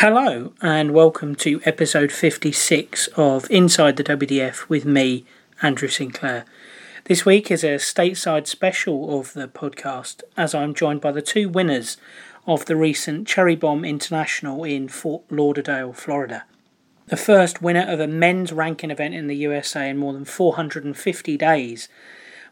Hello, and welcome to episode 56 of Inside the WDF with me, Andrew Sinclair. This week is a stateside special of the podcast as I'm joined by the two winners of the recent Cherry Bomb International in Fort Lauderdale, Florida. The first winner of a men's ranking event in the USA in more than 450 days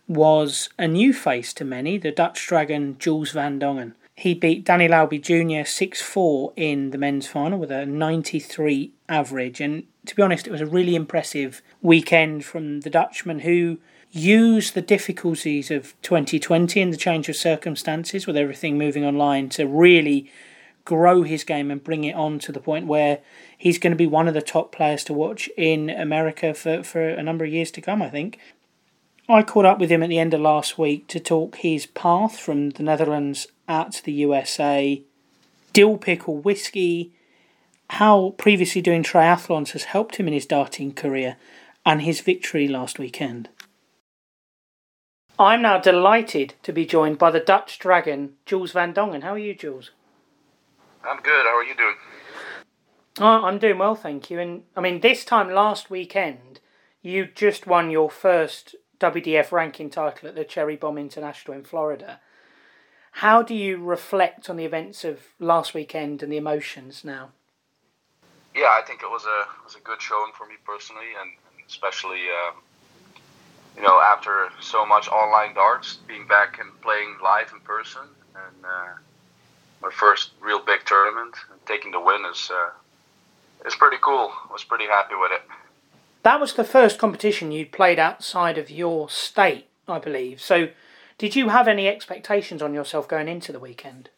was a new face to many, the Dutch Dragon Jules Van Dongen. He beat Danny Lauby Jr. 6 4 in the men's final with a 93 average. And to be honest, it was a really impressive weekend from the Dutchman who used the difficulties of 2020 and the change of circumstances with everything moving online to really grow his game and bring it on to the point where he's going to be one of the top players to watch in America for, for a number of years to come, I think. I caught up with him at the end of last week to talk his path from the Netherlands at the USA, dill pickle whiskey, how previously doing triathlons has helped him in his darting career, and his victory last weekend. I'm now delighted to be joined by the Dutch dragon, Jules Van Dongen. How are you, Jules? I'm good. How are you doing? Oh, I'm doing well, thank you. And I mean, this time last weekend, you just won your first WDF ranking title at the Cherry Bomb International in Florida. How do you reflect on the events of last weekend and the emotions now? Yeah, I think it was a was a good showing for me personally, and, especially um, you know after so much online darts, being back and playing live in person, and uh, my first real big tournament, and taking the win is uh, is pretty cool. I was pretty happy with it. That was the first competition you'd played outside of your state, I believe. So did you have any expectations on yourself going into the weekend?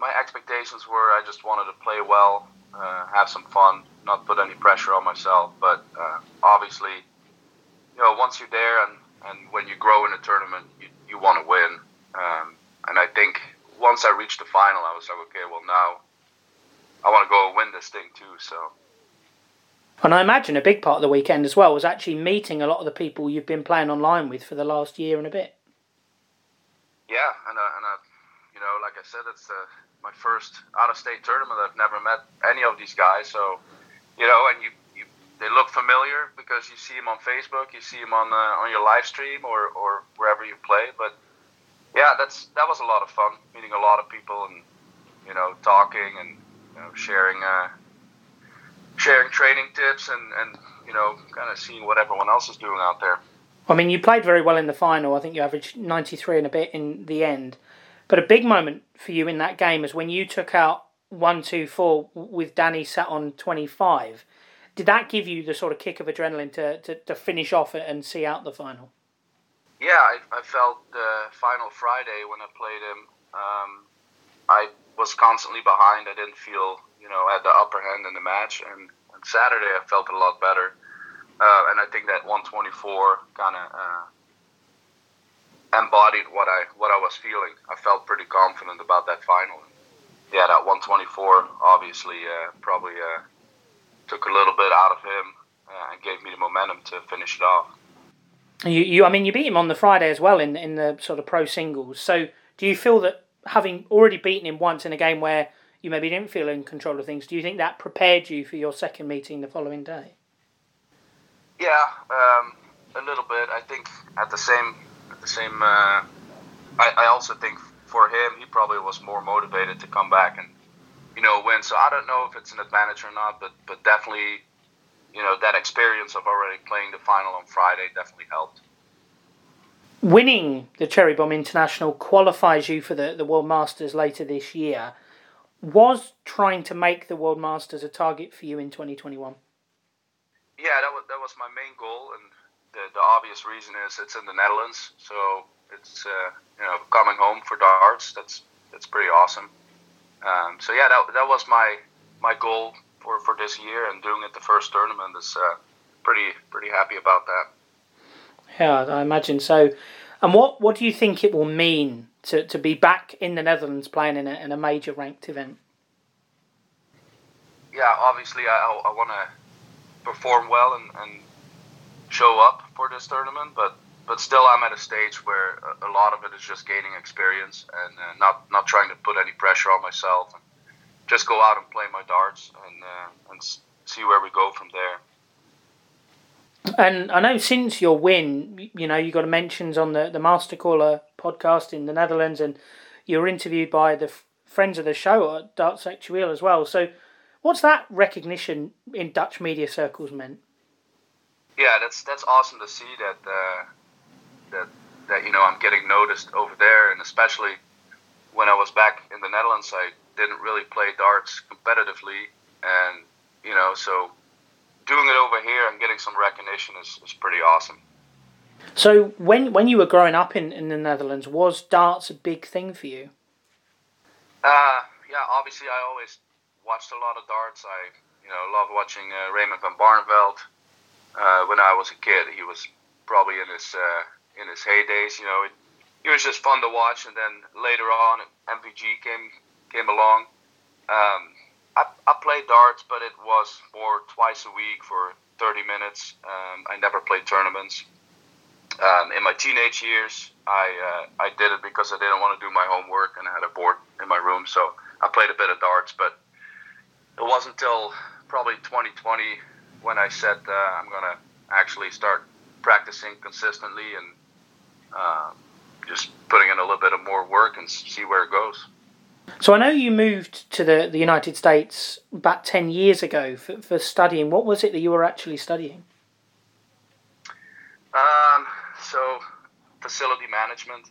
My expectations were I just wanted to play well, uh, have some fun, not put any pressure on myself. But uh, obviously, you know, once you're there and, and when you grow in a tournament, you, you want to win. Um, and I think once I reached the final, I was like, okay, well now I want to go win this thing too. So and I imagine a big part of the weekend as well was actually meeting a lot of the people you've been playing online with for the last year and a bit. Yeah, and uh, and you know, like I said, it's uh, my first out-of-state tournament. I've never met any of these guys, so you know, and you, you they look familiar because you see them on Facebook, you see them on uh, on your live stream or, or wherever you play. But yeah, that's that was a lot of fun meeting a lot of people and you know talking and you know, sharing uh, sharing training tips and, and you know, kind of seeing what everyone else is doing out there. I mean, you played very well in the final. I think you averaged 93 and a bit in the end. But a big moment for you in that game is when you took out 1 2 4 with Danny sat on 25. Did that give you the sort of kick of adrenaline to, to, to finish off and see out the final? Yeah, I, I felt the final Friday when I played him. Um, I was constantly behind. I didn't feel you know, had the upper hand in the match. And on Saturday, I felt a lot better. Uh, and I think that 124 kind of uh, embodied what I what I was feeling. I felt pretty confident about that final. Yeah, that 124 obviously uh, probably uh, took a little bit out of him uh, and gave me the momentum to finish it off. You, you, I mean, you beat him on the Friday as well in in the sort of pro singles. So, do you feel that having already beaten him once in a game where you maybe didn't feel in control of things. Do you think that prepared you for your second meeting the following day? Yeah, um, a little bit. I think at the same, at the same. Uh, I, I also think for him, he probably was more motivated to come back and you know win. So I don't know if it's an advantage or not, but but definitely, you know, that experience of already playing the final on Friday definitely helped. Winning the Cherry Bomb International qualifies you for the, the World Masters later this year was trying to make the World Masters a target for you in 2021? Yeah, that was that was my main goal, and the, the obvious reason is it's in the Netherlands, so it's uh, you know coming home for darts. That's that's pretty awesome. Um, so yeah, that that was my my goal for, for this year, and doing it the first tournament is uh, pretty pretty happy about that. Yeah, I imagine so. And what what do you think it will mean to, to be back in the Netherlands playing in a, in a major ranked event? Yeah, obviously I, I want to perform well and, and show up for this tournament, but but still I'm at a stage where a, lot of it is just gaining experience and uh, not not trying to put any pressure on myself. And, just go out and play my darts and uh, and see where we go from there. And I know since your win, you know, you got mentions on the, the Master Caller podcast in the Netherlands, and you were interviewed by the f- friends of the show at Darts Actueel as well. So, what's that recognition in Dutch media circles meant? Yeah, that's that's awesome to see that uh, that that you know I'm getting noticed over there, and especially when I was back in the Netherlands, I didn't really play darts competitively, and you know, so doing it over here and getting some recognition is, is pretty awesome. So when when you were growing up in, in the Netherlands, was darts a big thing for you? Uh, yeah, obviously I always watched a lot of darts. I you know love watching uh, Raymond van Barneveld. Uh, when I was a kid, he was probably in his uh, in his heydays. You know, it, it was just fun to watch. And then later on, MVG came came along. Um, I, I played darts, but it was more twice a week for 30 minutes. Um, I never played tournaments. Um, in my teenage years, I uh, I did it because I didn't want to do my homework and I had a board in my room, so I played a bit of darts. But it wasn't until probably 2020 when I said uh, I'm gonna actually start practicing consistently and uh, just putting in a little bit of more work and see where it goes. So I know you moved to the, the United States about 10 years ago for, for studying. What was it that you were actually studying? Um, so, facility management.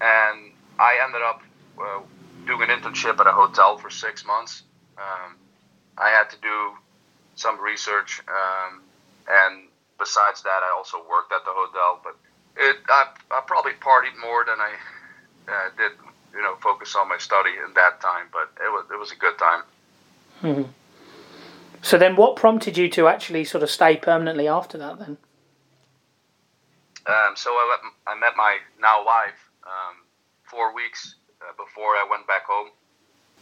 And I ended up uh, doing an internship at a hotel for six months. Um, I had to do some research. Um, and besides that, I also worked at the hotel. But it, I, I probably partied more than I uh, did you know focus on my study in that time. But it was it was a good time. Mm-hmm. So then, what prompted you to actually sort of stay permanently after that? Then. Um, so I, I met my now wife um, four weeks uh, before I went back home.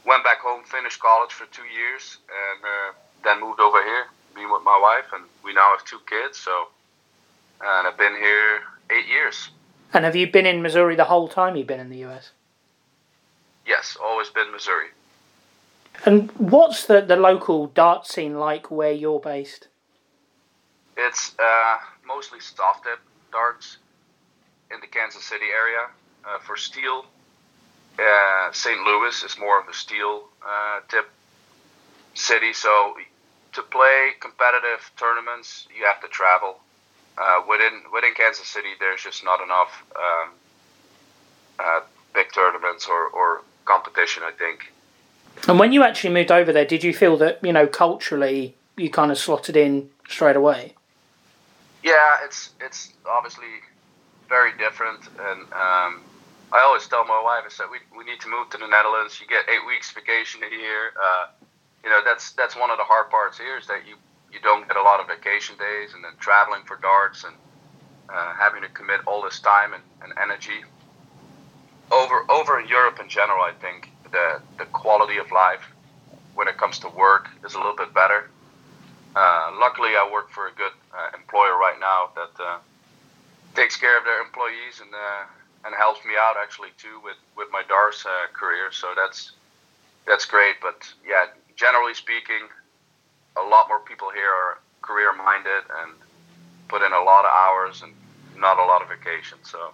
Went back home, finished college for two years, and uh, then moved over here, being with my wife, and we now have two kids. So, and I've been here eight years. And have you been in Missouri the whole time you've been in the US? Yes, always been Missouri. And what's the, the local dart scene like where you're based? It's uh, mostly soft tip darts in the Kansas City area. Uh, for steel, uh, St. Louis is more of a steel uh, tip city. So to play competitive tournaments, you have to travel. Uh, within within Kansas City, there's just not enough um, uh, big tournaments or, or competition, I think. And when you actually moved over there, did you feel that you know culturally you kind of slotted in straight away? Yeah, it's it's obviously very different, and um, I always tell my wife, I said we, we need to move to the Netherlands. You get eight weeks vacation a year. Uh, you know that's that's one of the hard parts here is that you you don't get a lot of vacation days, and then traveling for darts and uh, having to commit all this time and, and energy over over in Europe in general, I think the the quality of life when it comes to work is a little bit better. Uh, luckily, I work for a good uh, employer right now that uh, takes care of their employees and uh, and helps me out actually too with with my DARS uh, career. So that's that's great. But yeah, generally speaking, a lot more people here are career minded and put in a lot of hours and not a lot of vacation. So.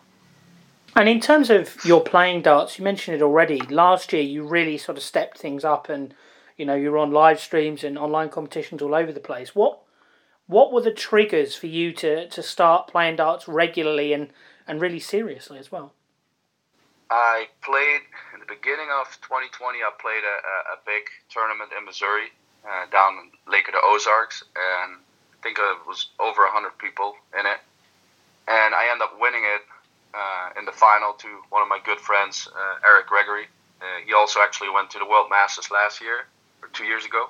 And in terms of your playing darts, you mentioned it already. Last year, you really sort of stepped things up, and you know you were on live streams and online competitions all over the place. What what were the triggers for you to, to start playing darts regularly and, and really seriously as well? I played in the beginning of 2020. I played a, a big tournament in Missouri, uh, down in Lake of the Ozarks, and I think it was over 100 people in it. And I ended up winning it uh, in the final to one of my good friends, uh, Eric Gregory. Uh, he also actually went to the World Masters last year or two years ago.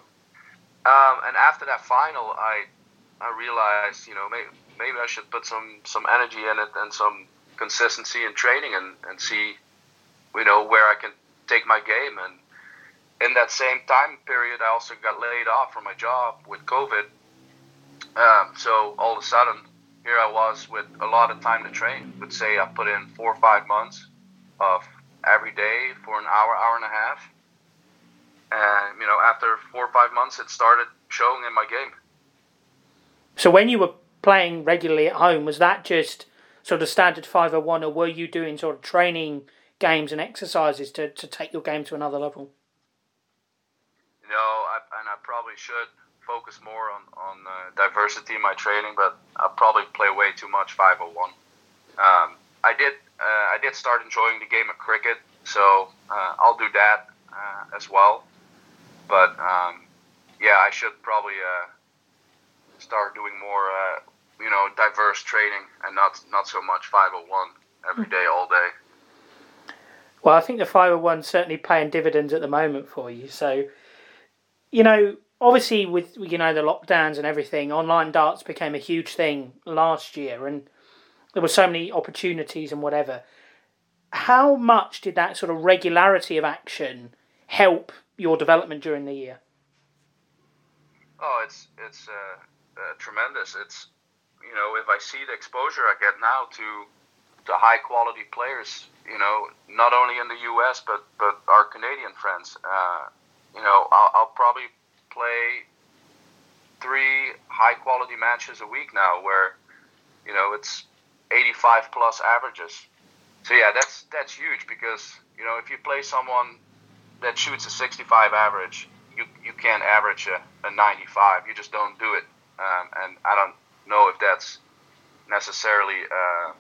Um, and after that final, I I realized, you know, maybe, maybe I should put some some energy in it and some consistency in training and, and see, you know, where I can take my game. And in that same time period, I also got laid off from my job with COVID. Um, so all of a sudden, here I was with a lot of time to train. Would say I put in four or five months of every day for an hour, hour and a half, and you know, after four or five months, it started showing in my game. So when you were playing regularly at home, was that just sort of standard 501 or were you doing sort of training games and exercises to, to take your game to another level? You know, I, and I probably should focus more on, on uh, diversity in my training, but I probably play way too much 501. Um, I did uh, I did start enjoying the game of cricket, so uh, I'll do that uh, as well. But um, yeah, I should probably uh, start doing more, uh, you know, diverse training and not not so much 501 every day, all day. Well, I think the 501 certainly paying dividends at the moment for you. So, you know, obviously with you know the lockdowns and everything, online darts became a huge thing last year, and there were so many opportunities and whatever. How much did that sort of regularity of action help your development during the year? Oh, it's it's uh, uh, tremendous. It's you know if I see the exposure I get now to to high quality players, you know, not only in the U.S. but but our Canadian friends, uh, you know, I'll, I'll probably play three high quality matches a week now where you know it's 85 plus averages. So yeah that's that's huge because you know if you play someone that shoots a 65 average you you can't average a, a 95 you just don't do it. Um, and i don't know if that's necessarily uh,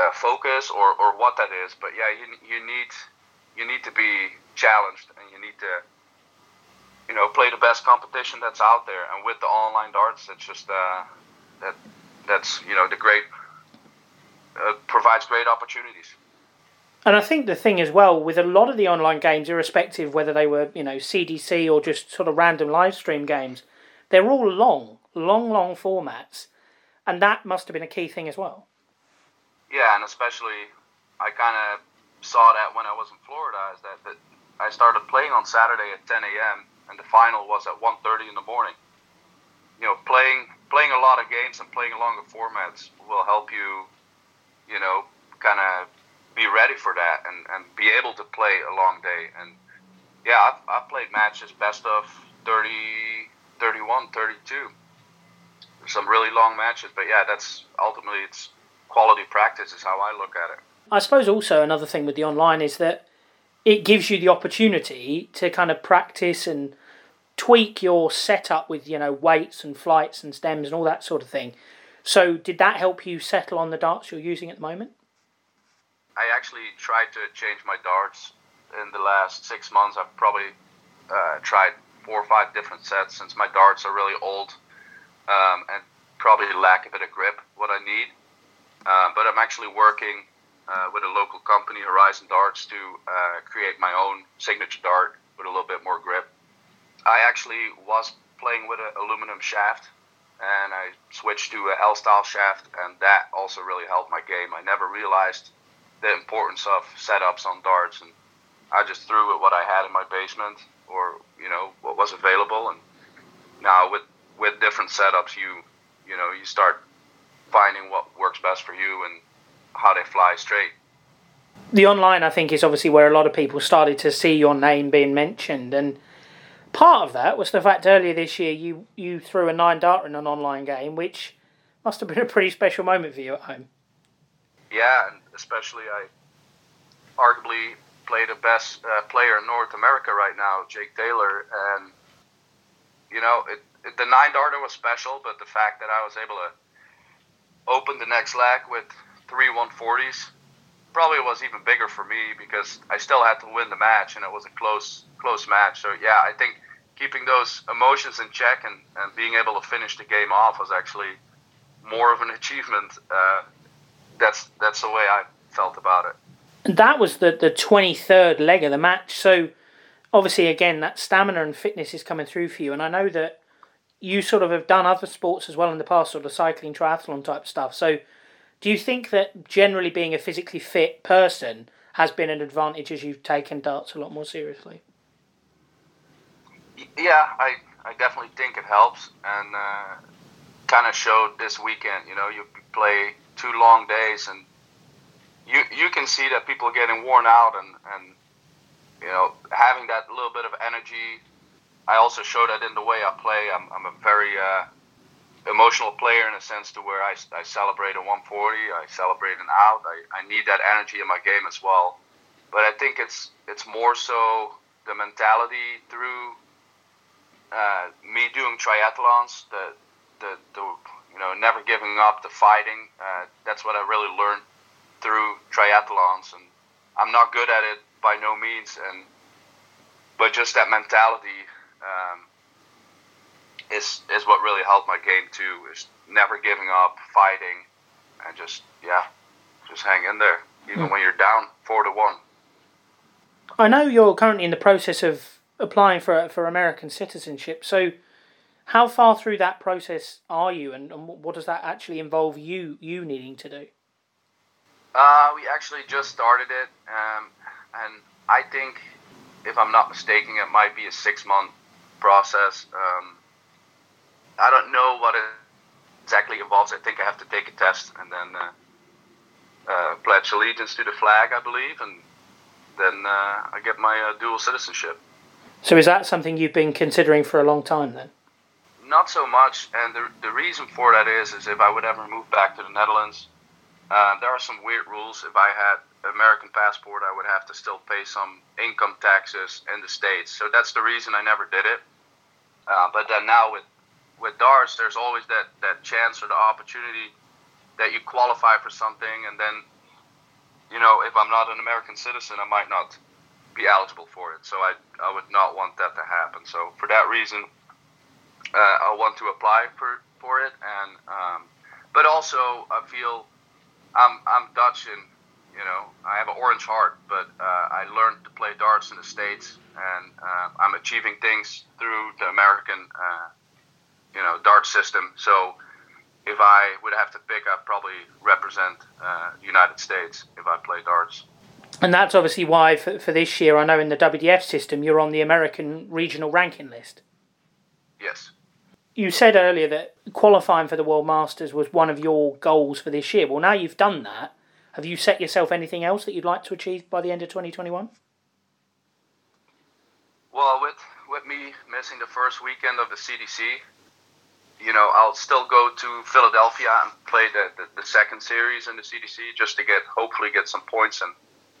a focus or, or what that is but yeah you, you need you need to be challenged and you need to you know, play the best competition that's out there. And with the online darts, it's just uh, that that's you know the great uh, provides great opportunities. And I think the thing as well with a lot of the online games, irrespective whether they were you know CDC or just sort of random live stream games, they're all long, long, long formats, and that must have been a key thing as well. Yeah, and especially I kind of saw that when I was in Florida, is that, that I started playing on Saturday at 10 a.m and the final was at 1:30 in the morning. You know, playing playing a lot of games and playing longer formats will help you, you know, kind of be ready for that and, and be able to play a long day. And yeah, I've, I've played matches best of 30, 31, 32. Some really long matches, but yeah, that's ultimately it's quality practice is how I look at it. I suppose also another thing with the online is that it gives you the opportunity to kind of practice and tweak your setup with you know weights and flights and stems and all that sort of thing. So did that help you settle on the darts you're using at the moment? I actually tried to change my darts in the last six months. I've probably uh, tried four or five different sets since my darts are really old um, and probably lack a bit of grip, what I need. Uh, but I'm actually working uh, with a local company, Horizon Darts, to uh, create my own signature dart with a little bit more grip. I actually was playing with an aluminum shaft, and I switched to a L style shaft, and that also really helped my game. I never realized the importance of setups on darts, and I just threw with what I had in my basement or you know what was available, and now with with different setups, you you know you start finding what works best for you and how they fly straight. The online, I think, is obviously where a lot of people started to see your name being mentioned, and part of that was the fact earlier this year you you threw a nine dart in an online game, which must have been a pretty special moment for you at home. Yeah, and especially I arguably play the best uh, player in North America right now, Jake Taylor, and you know it, it, the nine darter was special, but the fact that I was able to open the next leg with three 140s probably was even bigger for me because I still had to win the match and it was a close close match. So yeah, I think keeping those emotions in check and, and being able to finish the game off was actually more of an achievement. Uh, that's that's the way I felt about it. And that was the the twenty third leg of the match. So obviously, again, that stamina and fitness is coming through for you. And I know that you sort of have done other sports as well in the past, sort of cycling, triathlon type stuff. So do you think that generally being a physically fit person has been an advantage as you've taken darts a lot more seriously? Yeah, I, I definitely think it helps, and uh, kind of showed this weekend. You know, you play two long days, and you you can see that people are getting worn out, and and you know, having that little bit of energy. I also show that in the way I play. I'm, I'm a very uh, emotional player in a sense to where I, I celebrate a 140, I celebrate an out. I, I need that energy in my game as well. But I think it's it's more so the mentality through uh, me doing triathlons, the, the the you know never giving up, the fighting. Uh, that's what I really learned through triathlons, and I'm not good at it by no means, and but just that mentality um, is is what really helped my game too. Is never giving up, fighting, and just yeah, just hang in there even mm. when you're down four to one. I know you're currently in the process of applying for for American citizenship. So, how far through that process are you, and, and what does that actually involve you you needing to do? Uh, we actually just started it, um, and I think, if I'm not mistaken, it might be a six month process. Um, I don't know what it exactly involves. I think I have to take a test and then uh, uh, pledge allegiance to the flag, I believe, and then uh, I get my uh, dual citizenship. So is that something you've been considering for a long time then? Not so much, and the, the reason for that is is if I would ever move back to the Netherlands, uh, there are some weird rules. If I had American passport, I would have to still pay some income taxes in the states. So that's the reason I never did it. Uh, but then now with with darts, there's always that, that chance or the opportunity that you qualify for something, and then, you know, if I'm not an American citizen, I might not be eligible for it. So I, I would not want that to happen. So for that reason, uh, I want to apply for, for it. And um, but also I feel I'm I'm Dutch and you know I have an orange heart, but uh, I learned to play darts in the states, and uh, I'm achieving things through the American uh, you know dart system. So if I would have to pick, I'd probably represent uh, United States if I play darts. And that's obviously why for, for this year, I know in the WDF system, you're on the American regional ranking list. Yes. You said earlier that qualifying for the World Masters was one of your goals for this year. Well, now you've done that. Have you set yourself anything else that you'd like to achieve by the end of 2021? Well, with with me missing the first weekend of the CDC, you know, I'll still go to Philadelphia and play the, the, the, second series in the CDC just to get hopefully get some points and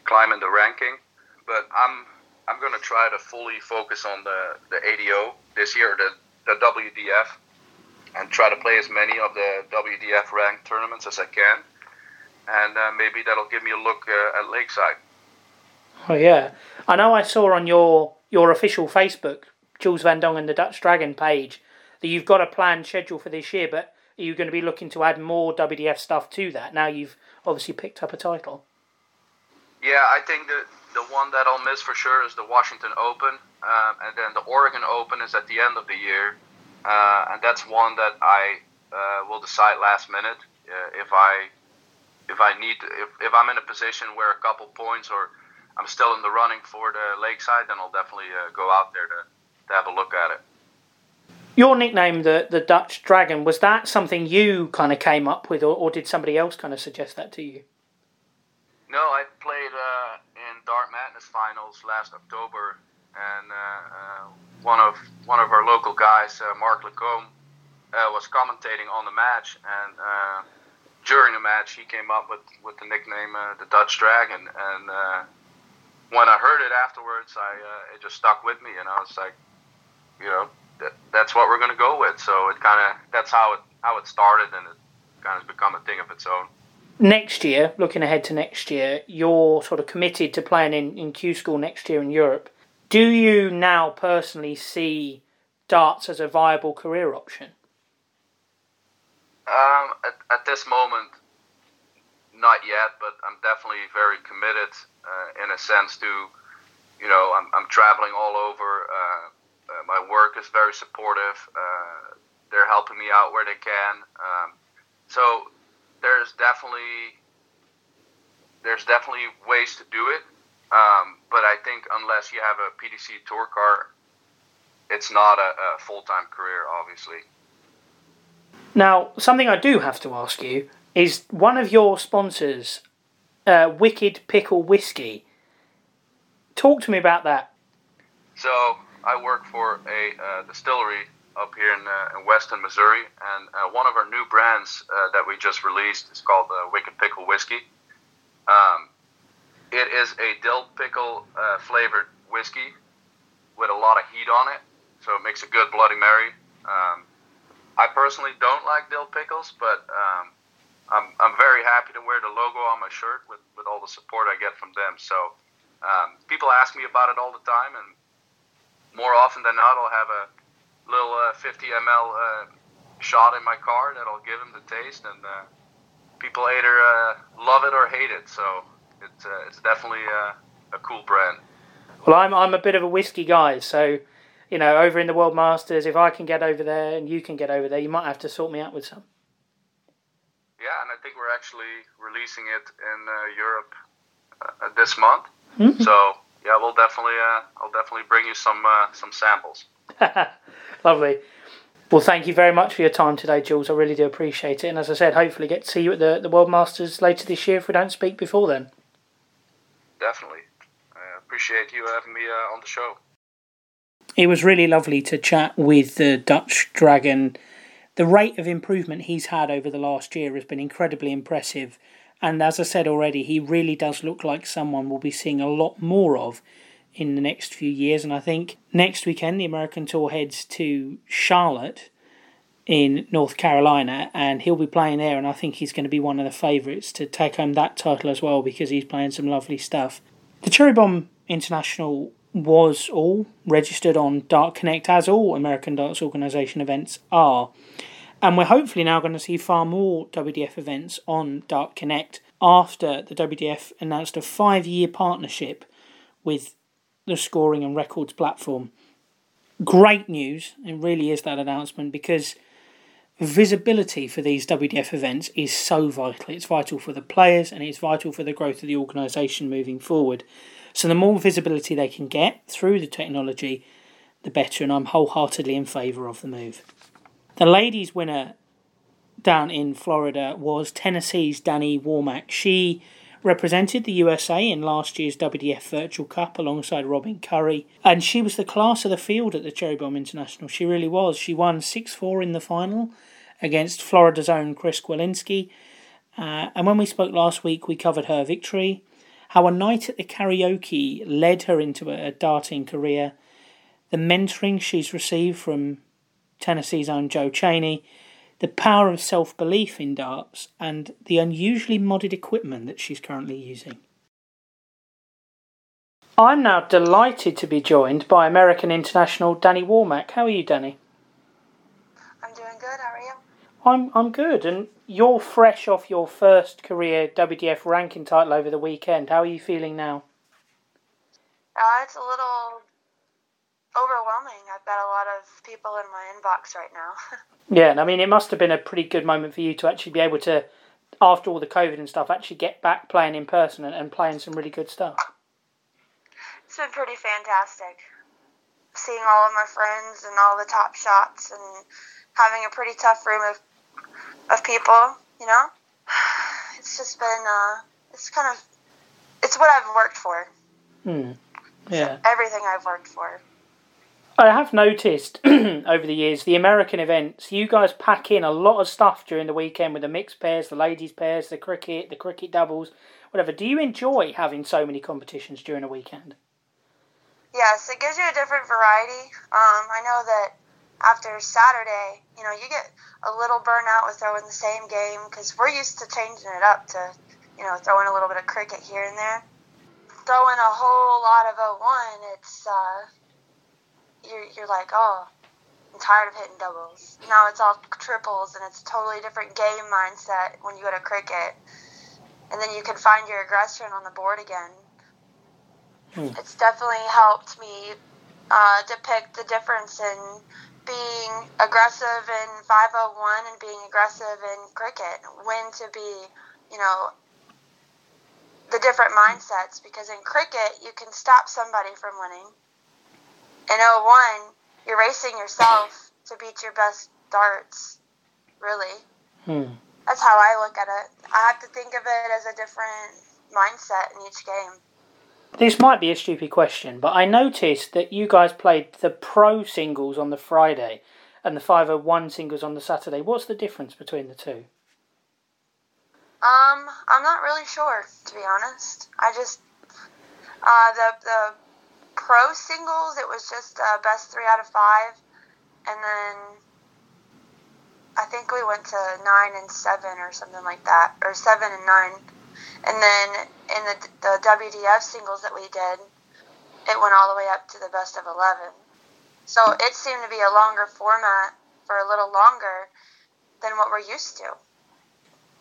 climb in the ranking. But I'm I'm going to try to fully focus on the, the ADO this year, the, the WDF, and try to play as many of the WDF ranked tournaments as I can. And uh, maybe that'll give me a look uh, at Lakeside. Oh yeah, I know. I saw on your your official Facebook, Jules Van Dongen the Dutch Dragon page that you've got a planned schedule for this year, but are you going to be looking to add more WDF stuff to that now you've obviously picked up a title? Yeah, I think the the one that I'll miss for sure is the Washington Open, um, and then the Oregon Open is at the end of the year, uh, and that's one that I uh, will decide last minute uh, if I if I need if if I'm in a position where a couple points or I'm still in the running for the Lakeside, then I'll definitely uh, go out there to to have a look at it. Your nickname, the the Dutch Dragon, was that something you kind of came up with, or, or did somebody else kind of suggest that to you? No, I played uh, in Dart Madness finals last October, and uh, uh, one of one of our local guys, uh, Mark Lacombe, uh, was commentating on the match, and during the match, he came up with with the nickname the Dutch Dragon, and when I heard it afterwards, I it just stuck with me, and I was like, you know, that, that's what we're going to go with. So it kind of that's how it how it started, and it kind of has become a thing of its own. Next year, looking ahead to next year, you're sort of committed to playing in, in Q School next year in Europe. Do you now personally see darts as a viable career option? Um, at, at this moment, not yet, but I'm definitely very committed uh, in a sense to, you know, I'm, I'm traveling all over. Uh, uh, my work is very supportive. Uh, they're helping me out where they can. Um, so there's definitely there's definitely ways to do it. Um, but I think unless you have a PDC tour car, it's not a, a full time career, obviously. Now, something I do have to ask you is one of your sponsors, uh, Wicked Pickle Whiskey Talk to me about that. So I work for a uh, distillery up here in, uh, in Weston, Missouri, and uh, one of our new brands that we just released is called Wicked Pickle Whiskey. Um, it is a dill pickle flavored whiskey with a lot of heat on it, so it makes a good Bloody Mary. Um, I personally don't like dill pickles, but um, I'm, I'm very happy to wear the logo on my shirt with, with all the support I get from them. So um, people ask me about it all the time, and often than not, I'll have a little uh, 50 ml uh, shot in my car that I'll give them to taste, and uh, people either uh, love it or hate it. So it's uh, it's definitely uh, a cool brand. Well, I'm I'm a bit of a whiskey guy, so you know, over in the World Masters, if I can get over there and you can get over there, you might have to sort me out with some. Yeah, and I think we're actually releasing it in Europe this month. Mm-hmm. So yeah, we'll definitely I'll definitely bring you some some samples. Lovely. Well, thank you very much for your time today, Jules. I really do appreciate it. And as I said, hopefully get to see you at the, the World Masters later this year if we don't speak before then. Definitely. I appreciate you having me uh, on the show. It was really lovely to chat with the Dutch Dragon. The rate of improvement he's had over the last year has been incredibly impressive. And as I said already, he really does look like someone we'll be seeing a lot more of in the next few years. And I think next weekend the American Tour heads to Charlotte in North Carolina, and he'll be playing there. And I think he's going to be one of the favourites to take home that title as well because he's playing some lovely stuff. The Cherry Bomb International was all registered on Dart Connect, as all American Darts Organisation events are. And we're hopefully now going to see far more WDF events on Dart Connect after the WDF announced a five year partnership with the scoring and records platform. Great news, it really is that announcement because visibility for these WDF events is so vital. It's vital for the players and it's vital for the growth of the organisation moving forward. So, the more visibility they can get through the technology, the better, and I'm wholeheartedly in favour of the move. The ladies' winner down in Florida was Tennessee's Danny Warmack. She represented the USA in last year's WDF Virtual Cup alongside Robin Curry, and she was the class of the field at the Cherry Bomb International. She really was. She won 6 4 in the final against Florida's own Chris Kwilinski. Uh, and when we spoke last week, we covered her victory, how a night at the karaoke led her into a, a darting career, the mentoring she's received from Tennessee's own Joe Cheney, the power of self belief in darts, and the unusually modded equipment that she's currently using. I'm now delighted to be joined by American international Danny Warmack. How are you, Danny? I'm doing good. How are you? I'm I'm good, and you're fresh off your first career WDF ranking title over the weekend. How are you feeling now? Uh, it's a little overwhelming. I've got a lot of people in my inbox right now. yeah, and I mean, it must have been a pretty good moment for you to actually be able to, after all the COVID and stuff, actually get back playing in person and, and playing some really good stuff. It's been pretty fantastic. Seeing all of my friends and all the top shots and having a pretty tough room of of people, you know? It's just been uh it's kind of it's what I've worked for. Hmm. Yeah. everything I've worked for. I have noticed over the years the American events, you guys pack in a lot of stuff during the weekend with the mixed pairs, the ladies' pairs, the cricket, the cricket doubles, whatever. Do you enjoy having so many competitions during a weekend? Yes, it gives you a different variety. Um, I know that after Saturday, you know, you get a little burnout with throwing the same game because we're used to changing it up to, you know, throwing a little bit of cricket here and there. Throwing a whole lot of a 01, it's, uh, you're, you're like, oh, I'm tired of hitting doubles. Now it's all triples, and it's a totally different game mindset when you go to cricket. And then you can find your aggression on the board again. Hmm. It's definitely helped me uh, depict the difference in being aggressive in 501 and being aggressive in cricket. When to be, you know, the different mindsets. Because in cricket, you can stop somebody from winning in 01, you're racing yourself to beat your best darts, really. Hmm. That's how I look at it. I have to think of it as a different mindset in each game. This might be a stupid question, but I noticed that you guys played the pro singles on the Friday and the 501 singles on the Saturday. What's the difference between the two? Um, I'm not really sure to be honest. I just uh, the the pro singles it was just uh, best three out of five, and then I think we went to nine and seven or something like that, or seven and nine, and then in the the WDF singles that we did, it went all the way up to the best of eleven. So it seemed to be a longer format for a little longer than what we're used to.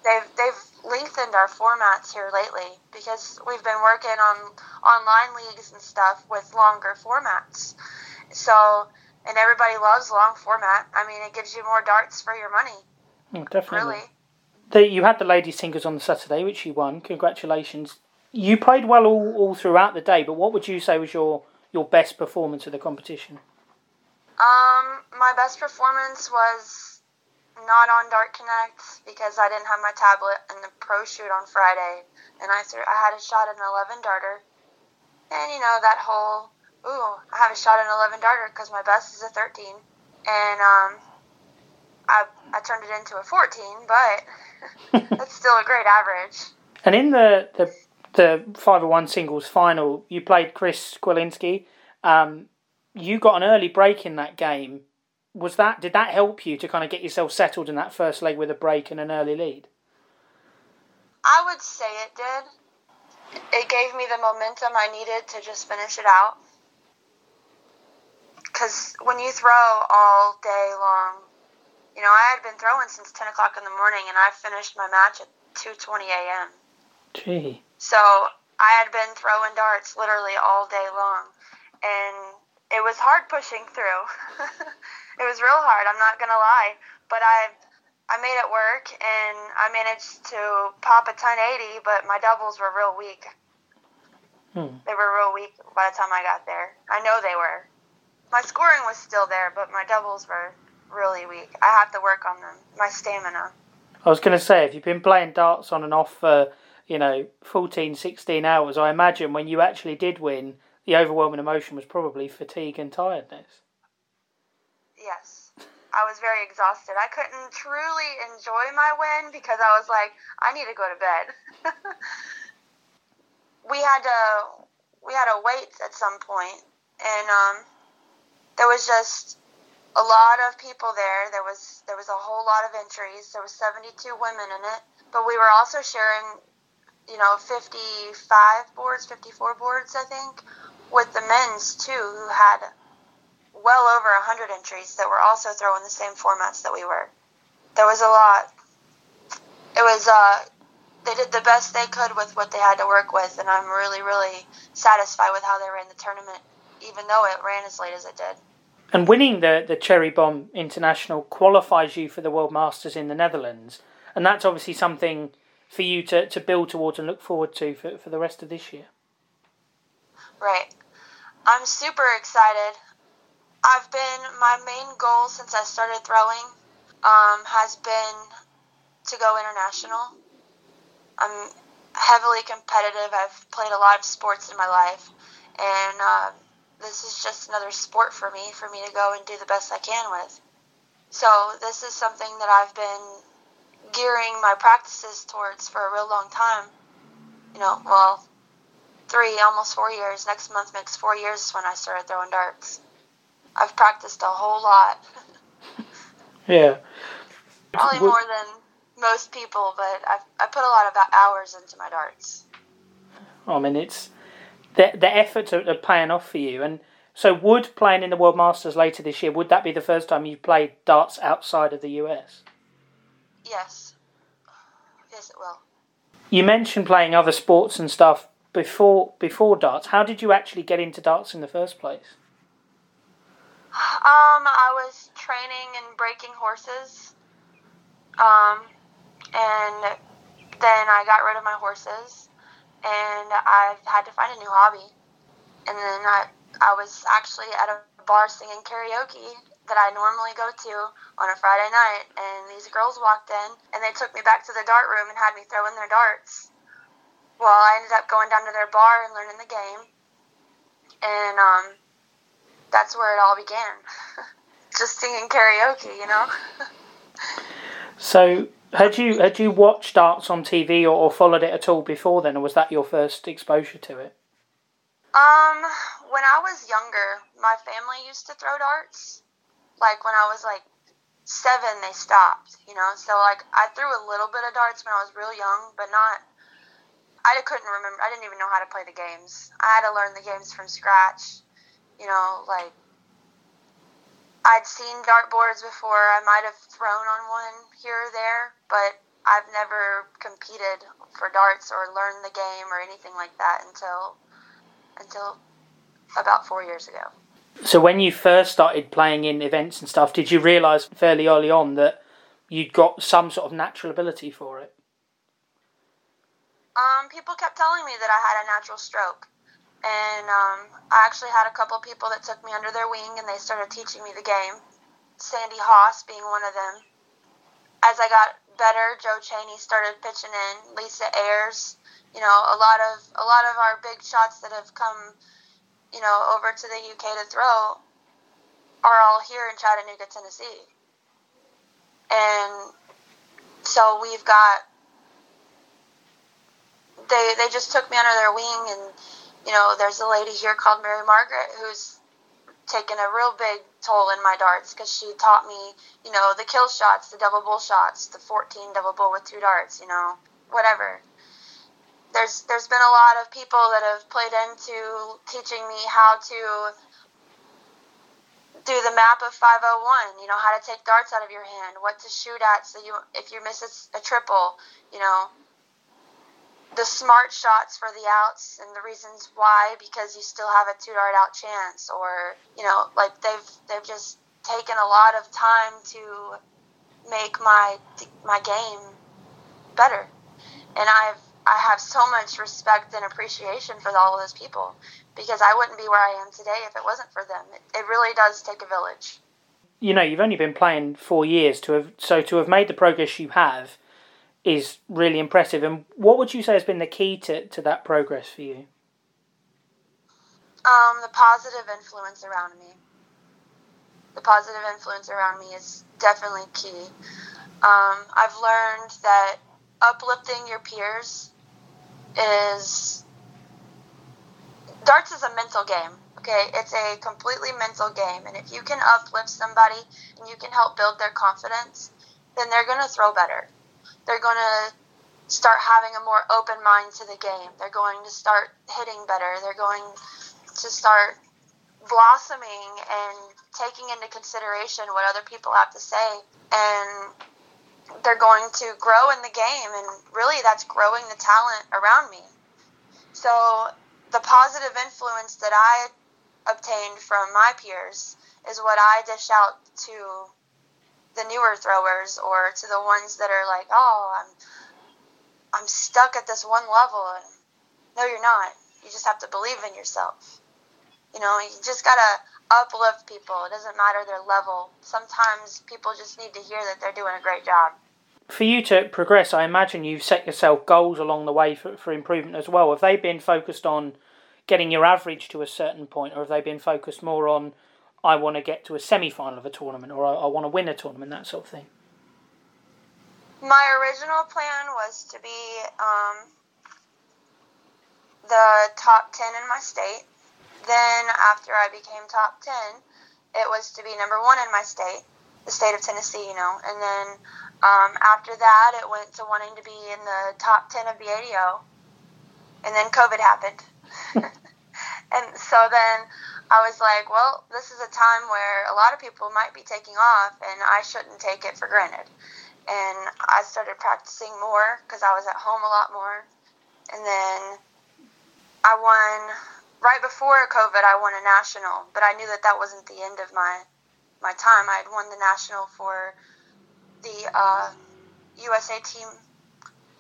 They've they've lengthened our formats here lately because we've been working on online leagues and stuff with longer formats. So and everybody loves long format. I mean, it gives you more darts for your money. Oh, definitely. Really. The, you had the ladies singles on the Saturday, which you won. Congratulations. You played well all, all throughout the day, but what would you say was your, your best performance of the competition? Um, my best performance was not on Dart Connect because I didn't have my tablet in the pro shoot on Friday, and I I had a shot at an 11 darter, and you know that whole ooh I have a shot at an 11 darter because my best is a 13, and um, I I turned it into a 14, but that's still a great average. And in the the the 501 singles final, you played Chris Kwilinski. Um, you got an early break in that game. Was that did that help you to kind of get yourself settled in that first leg with a break and an early lead? I would say it did. It gave me the momentum I needed to just finish it out. Because when you throw all day long, you know, I had been throwing since 10 o'clock in the morning, and I finished my match at 2:20 a.m. Gee. So I had been throwing darts literally all day long, and it was hard pushing through. it was real hard. I'm not gonna lie, but I I made it work, and I managed to pop a 1080, but my doubles were real weak. Hmm. They were real weak by the time I got there. I know they were. My scoring was still there, but my doubles were really weak. I have to work on them. My stamina. I was going to say, if you've been playing darts on and off for, you know, 14, 16 hours, I imagine when you actually did win, the overwhelming emotion was probably fatigue and tiredness. I was very exhausted. I couldn't truly enjoy my win because I was like, I need to go to bed. we had to we had to wait at some point and um, there was just a lot of people there. There was there was a whole lot of entries. There was 72 women in it, but we were also sharing, you know, 55 boards, 54 boards, I think, with the men's too, who had well over 100 entries that were also throwing the same formats that we were. There was a lot. It was uh they did the best they could with what they had to work with and I'm really really satisfied with how they ran the tournament even though it ran as late as it did. And winning the, the Cherry Bomb International qualifies you for the World Masters in the Netherlands. And that's obviously something for you to, to build towards and look forward to for, for the rest of this year. Right. I'm super excited. I've been, my main goal since I started throwing um, has been to go international. I'm heavily competitive. I've played a lot of sports in my life. And uh, this is just another sport for me, for me to go and do the best I can with. So this is something that I've been gearing my practices towards for a real long time. You know, well, three, almost four years. Next month makes four years when I started throwing darts. I've practiced a whole lot. yeah. Probably more than most people, but I've I put a lot of hours into my darts. Oh, I mean, it's the the efforts are, are paying off for you. And so, would playing in the World Masters later this year would that be the first time you've played darts outside of the US? Yes. Yes, it will. You mentioned playing other sports and stuff before before darts. How did you actually get into darts in the first place? Um, I was training and breaking horses. Um, and then I got rid of my horses, and I had to find a new hobby. And then I I was actually at a bar singing karaoke that I normally go to on a Friday night, and these girls walked in and they took me back to the dart room and had me throw in their darts. well, I ended up going down to their bar and learning the game, and um, that's where it all began. Just singing karaoke, you know. so, had you had you watched darts on TV or, or followed it at all before then, or was that your first exposure to it? Um, when I was younger, my family used to throw darts. Like when I was like seven, they stopped. You know, so like I threw a little bit of darts when I was real young, but not. I couldn't remember. I didn't even know how to play the games. I had to learn the games from scratch. You know, like I'd seen dartboards before. I might have thrown on one here or there, but I've never competed for darts or learned the game or anything like that until until about four years ago. So when you first started playing in events and stuff, did you realise fairly early on that you'd got some sort of natural ability for it? Um, people kept telling me that I had a natural stroke. And um, I actually had a couple people that took me under their wing and they started teaching me the game. Sandy Haas being one of them. As I got better, Joe Cheney started pitching in, Lisa Ayres, you know, a lot of a lot of our big shots that have come you know, over to the UK to throw are all here in Chattanooga, Tennessee. And so we've got they they just took me under their wing and you know, there's a lady here called Mary Margaret who's taken a real big toll in my darts because she taught me, you know, the kill shots, the double bull shots, the 14 double bull with two darts, you know, whatever. There's there's been a lot of people that have played into teaching me how to do the map of 501 you know how to take darts out of your hand what to shoot at so you if you miss a, a triple you know the smart shots for the outs and the reasons why because you still have a two dart out chance or you know like they've they've just taken a lot of time to make my my game better and I've I have so much respect and appreciation for all of those people because I wouldn't be where I am today if it wasn't for them. It, it really does take a village. You know, you've only been playing four years to have so to have made the progress you have is really impressive. And what would you say has been the key to, to that progress for you? Um, the positive influence around me. The positive influence around me is definitely key. Um, I've learned that uplifting your peers is darts is a mental game. Okay, it's a completely mental game, and if you can uplift somebody and you can help build their confidence, then they're going to throw better. They're going to start having a more open mind to the game. They're going to start hitting better. They're going to start blossoming and taking into consideration what other people have to say and they're going to grow in the game, and really that's growing the talent around me. So the positive influence that I obtained from my peers is what I dish out to the newer throwers or to the ones that are like, oh, I'm I'm stuck at this one level. And no, you're not. You just have to believe in yourself. You know, you just gotta uplift people. It doesn't matter their level. Sometimes people just need to hear that they're doing a great job. For you to progress, I imagine you've set yourself goals along the way for, for improvement as well. Have they been focused on getting your average to a certain point, or have they been focused more on, I want to get to a semi final of a tournament, or I, I want to win a tournament, that sort of thing? My original plan was to be um, the top 10 in my state then, after I became top 10, it was to be number one in my state, the state of Tennessee, you know. And then um, after that, it went to wanting to be in the top 10 of the ADO. And then COVID happened. And so then I was like, well, this is a time where a lot of people might be taking off, and I shouldn't take it for granted. And I started practicing more because I was at home a lot more. And then I won right before COVID, I won a national, but I knew that that wasn't the end of my my time. I had won the national for the uh, USA team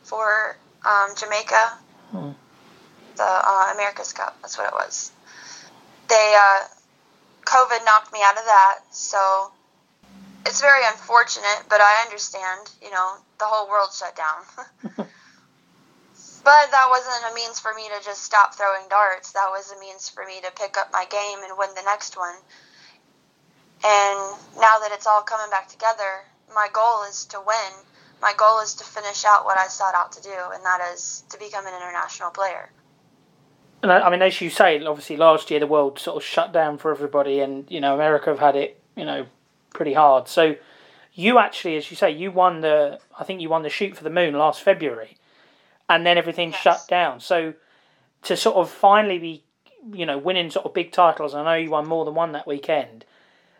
for um, Jamaica, hmm. The uh, America's Cup. That's what it was. They uh, COVID knocked me out of that, so it's very unfortunate. But I understand. You know, the whole world shut down. but that wasn't a means for me to just stop throwing darts. That was a means for me to pick up my game and win the next one. And now that it's all coming back together, my goal is to win. My goal is to finish out what I set out to do, and that is to become an international player. And I mean, as you say, obviously last year the world sort of shut down for everybody, and you know America have had it, you know, pretty hard. So you actually, as you say, you won the. I think you won the shoot for the moon last February, and then everything yes. shut down. So to sort of finally be, you know, winning sort of big titles. I know you won more than one that weekend.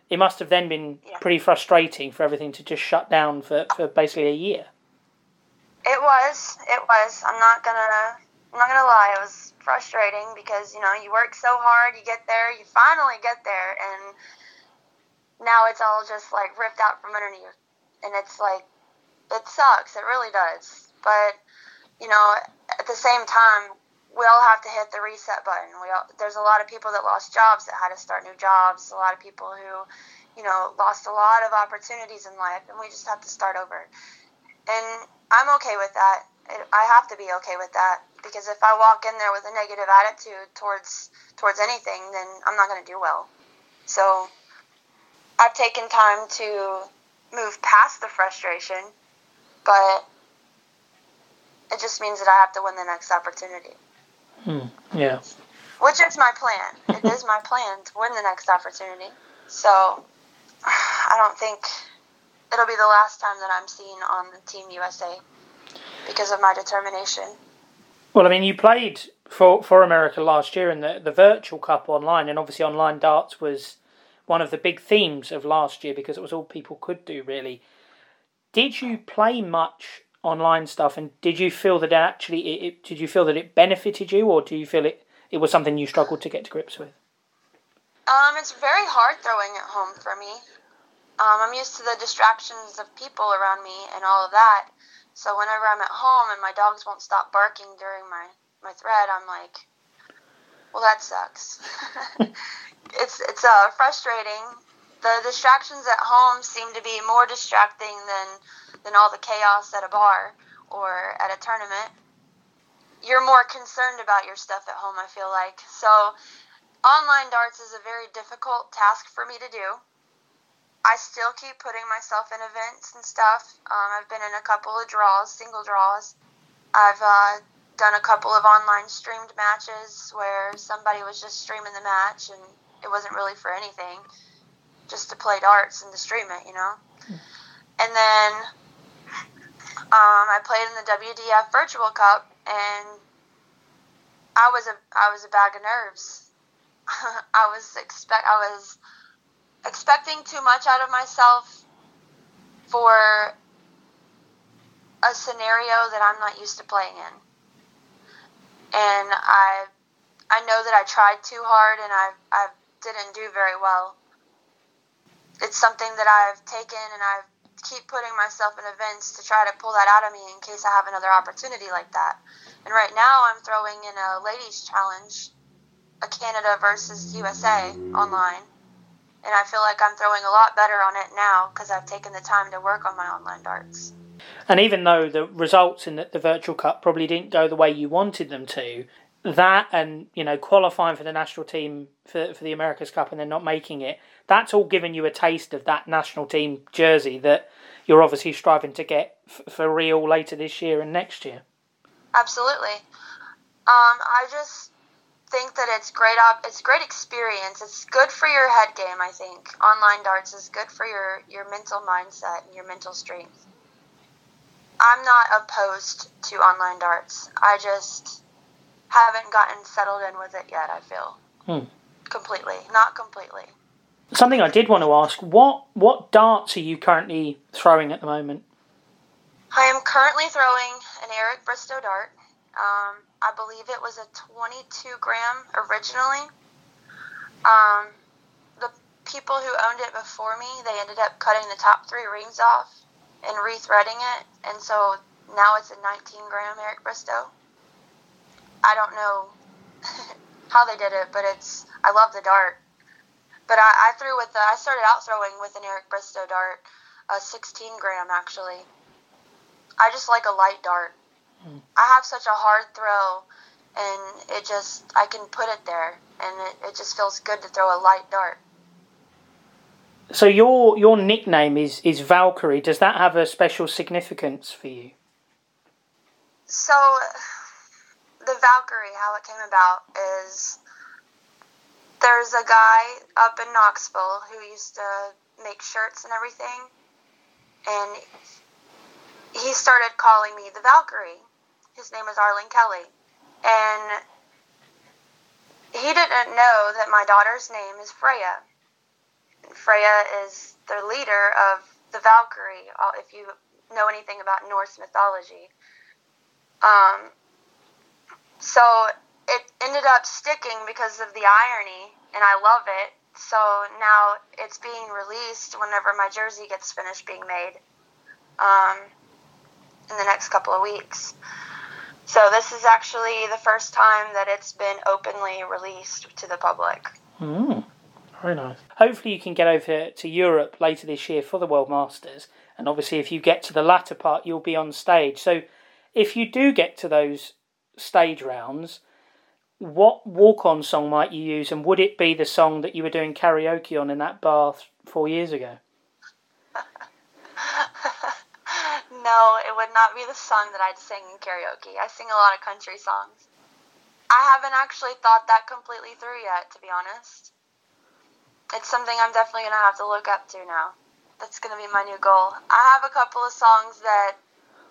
It must have then been yeah. pretty frustrating for everything to just shut down for, for basically a year. It was. It was. I'm not gonna. I'm not gonna lie. It was frustrating because you know you work so hard, you get there, you finally get there, and now it's all just like ripped out from under you, and it's like it sucks. It really does. But you know, at the same time, we all have to hit the reset button. We all, there's a lot of people that lost jobs that had to start new jobs. A lot of people who, you know, lost a lot of opportunities in life, and we just have to start over. And I'm okay with that. I have to be okay with that because if I walk in there with a negative attitude towards towards anything, then I'm not going to do well. So I've taken time to move past the frustration, but it just means that I have to win the next opportunity. Hmm. Yeah. Which is my plan. it is my plan to win the next opportunity. So I don't think it'll be the last time that I'm seen on the Team USA because of my determination. Well, I mean, you played for, for America last year in the, the virtual cup online, and obviously online darts was one of the big themes of last year because it was all people could do, really. Did you play much online stuff, and did you feel that actually it, it, did you feel that it benefited you, or do you feel it it was something you struggled to get to grips with? Um, it's very hard throwing at home for me. Um, I'm used to the distractions of people around me and all of that. So whenever I'm at home and my dogs won't stop barking during my, my thread, I'm like, well, that sucks. it's it's uh, frustrating. The distractions at home seem to be more distracting than than all the chaos at a bar or at a tournament. You're more concerned about your stuff at home, I feel like. So, online darts is a very difficult task for me to do. I still keep putting myself in events and stuff. Um, I've been in a couple of draws, single draws. I've uh, done a couple of online streamed matches where somebody was just streaming the match and it wasn't really for anything, just to play darts and to stream it, you know. And then um, I played in the WDF Virtual Cup and I was a I was a bag of nerves. I was expect I was expecting too much out of myself for a scenario that I'm not used to playing in. And I I know that I tried too hard and I I didn't do very well. It's something that I've taken and I keep putting myself in events to try to pull that out of me in case I have another opportunity like that. And right now I'm throwing in a ladies challenge, a Canada versus USA online and I feel like I'm throwing a lot better on it now because I've taken the time to work on my online darts. And even though the results in the, the virtual cup probably didn't go the way you wanted them to, that and you know qualifying for the national team for for the America's Cup and then not making it, that's all given you a taste of that national team jersey that you're obviously striving to get f- for real later this year and next year. Absolutely. Um, I just think that it's great op- it's great experience. It's good for your head game, I think. Online darts is good for your your mental mindset and your mental strength. I'm not opposed to online darts. I just haven't gotten settled in with it yet, I feel. Hmm. Completely. Not completely. Something I did want to ask, what what darts are you currently throwing at the moment? I am currently throwing an Eric Bristow dart. Um, I believe it was a 22 gram originally. Um, the people who owned it before me, they ended up cutting the top three rings off and rethreading it, and so now it's a 19 gram Eric Bristow. I don't know how they did it, but it's I love the dart. But I, I threw with the, I started out throwing with an Eric Bristow dart, a 16 gram actually. I just like a light dart. Mm. I have such a hard throw, and it just I can put it there, and it, it just feels good to throw a light dart. So your your nickname is is Valkyrie. Does that have a special significance for you? So the Valkyrie, how it came about is there's a guy up in Knoxville who used to make shirts and everything, and he started calling me the Valkyrie. His name is Arlen Kelly, and he didn't know that my daughter's name is Freya. Freya is the leader of the Valkyrie. Uh, if you know anything about Norse mythology, um, so it ended up sticking because of the irony, and I love it. So now it's being released whenever my jersey gets finished being made um, in the next couple of weeks. So this is actually the first time that it's been openly released to the public. Mm, very nice. Hopefully, you can get over to Europe later this year for the World Masters, and obviously, if you get to the latter part, you'll be on stage. So, if you do get to those stage rounds, what walk on song might you use, and would it be the song that you were doing karaoke on in that bar four years ago? No, it would not be the song that I'd sing in karaoke. I sing a lot of country songs. I haven't actually thought that completely through yet, to be honest. It's something I'm definitely going to have to look up to now. That's going to be my new goal. I have a couple of songs that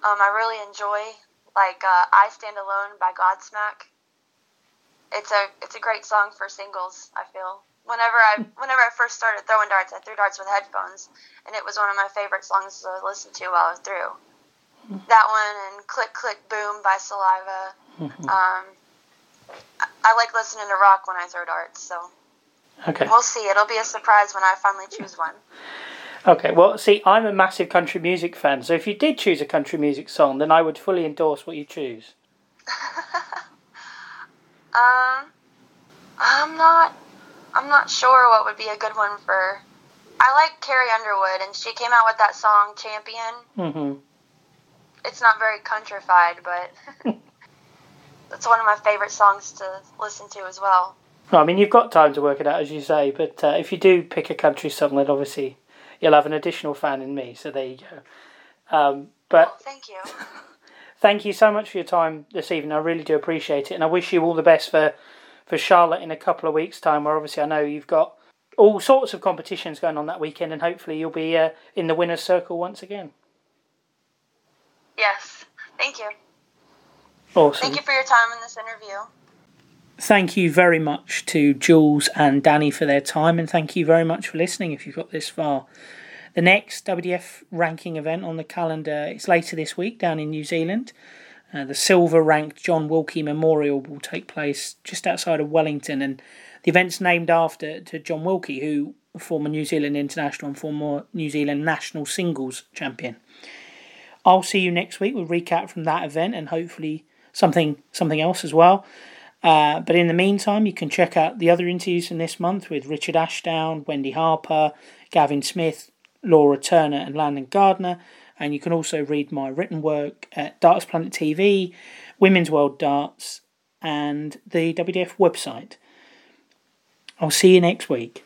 um, I really enjoy like uh, "I Stand Alone" by Godsmack. It's a it's a great song for singles. I feel whenever I whenever I first started throwing darts, I threw darts with headphones, and it was one of my favorite songs to listen to while I was through. That one and "Click Click Boom" by Saliva. Um, I like listening to rock when I throw darts, so okay. we'll see. It'll be a surprise when I finally choose one. Okay, well, see, I'm a massive country music fan, so if you did choose a country music song, then I would fully endorse what you choose. um, I'm not, I'm not sure what would be a good one for. I like Carrie Underwood, and she came out with that song "Champion." Mm-hmm. It's not very countrified, but that's one of my favorite songs to listen to as well. I mean, you've got time to work it out, as you say, but uh, if you do pick a country song, then obviously you'll have an additional fan in me. So there you go. Um, but well, thank you. thank you so much for your time this evening. I really do appreciate it, and I wish you all the best for for Charlotte in a couple of weeks' time. Where obviously I know you've got all sorts of competitions going on that weekend, and hopefully you'll be uh, in the winners' circle once again. Yes, thank you. Awesome. Thank you for your time in this interview. Thank you very much to Jules and Danny for their time, and thank you very much for listening if you've got this far. The next WDF ranking event on the calendar is later this week down in New Zealand. Uh, the silver ranked John Wilkie Memorial will take place just outside of Wellington, and the event's named after to John Wilkie, who a former New Zealand international and former New Zealand national singles champion. I'll see you next week with recap from that event and hopefully something something else as well. Uh, but in the meantime, you can check out the other interviews in this month with Richard Ashdown, Wendy Harper, Gavin Smith, Laura Turner, and Landon Gardner. And you can also read my written work at Darts Planet TV, Women's World Darts, and the WDF website. I'll see you next week.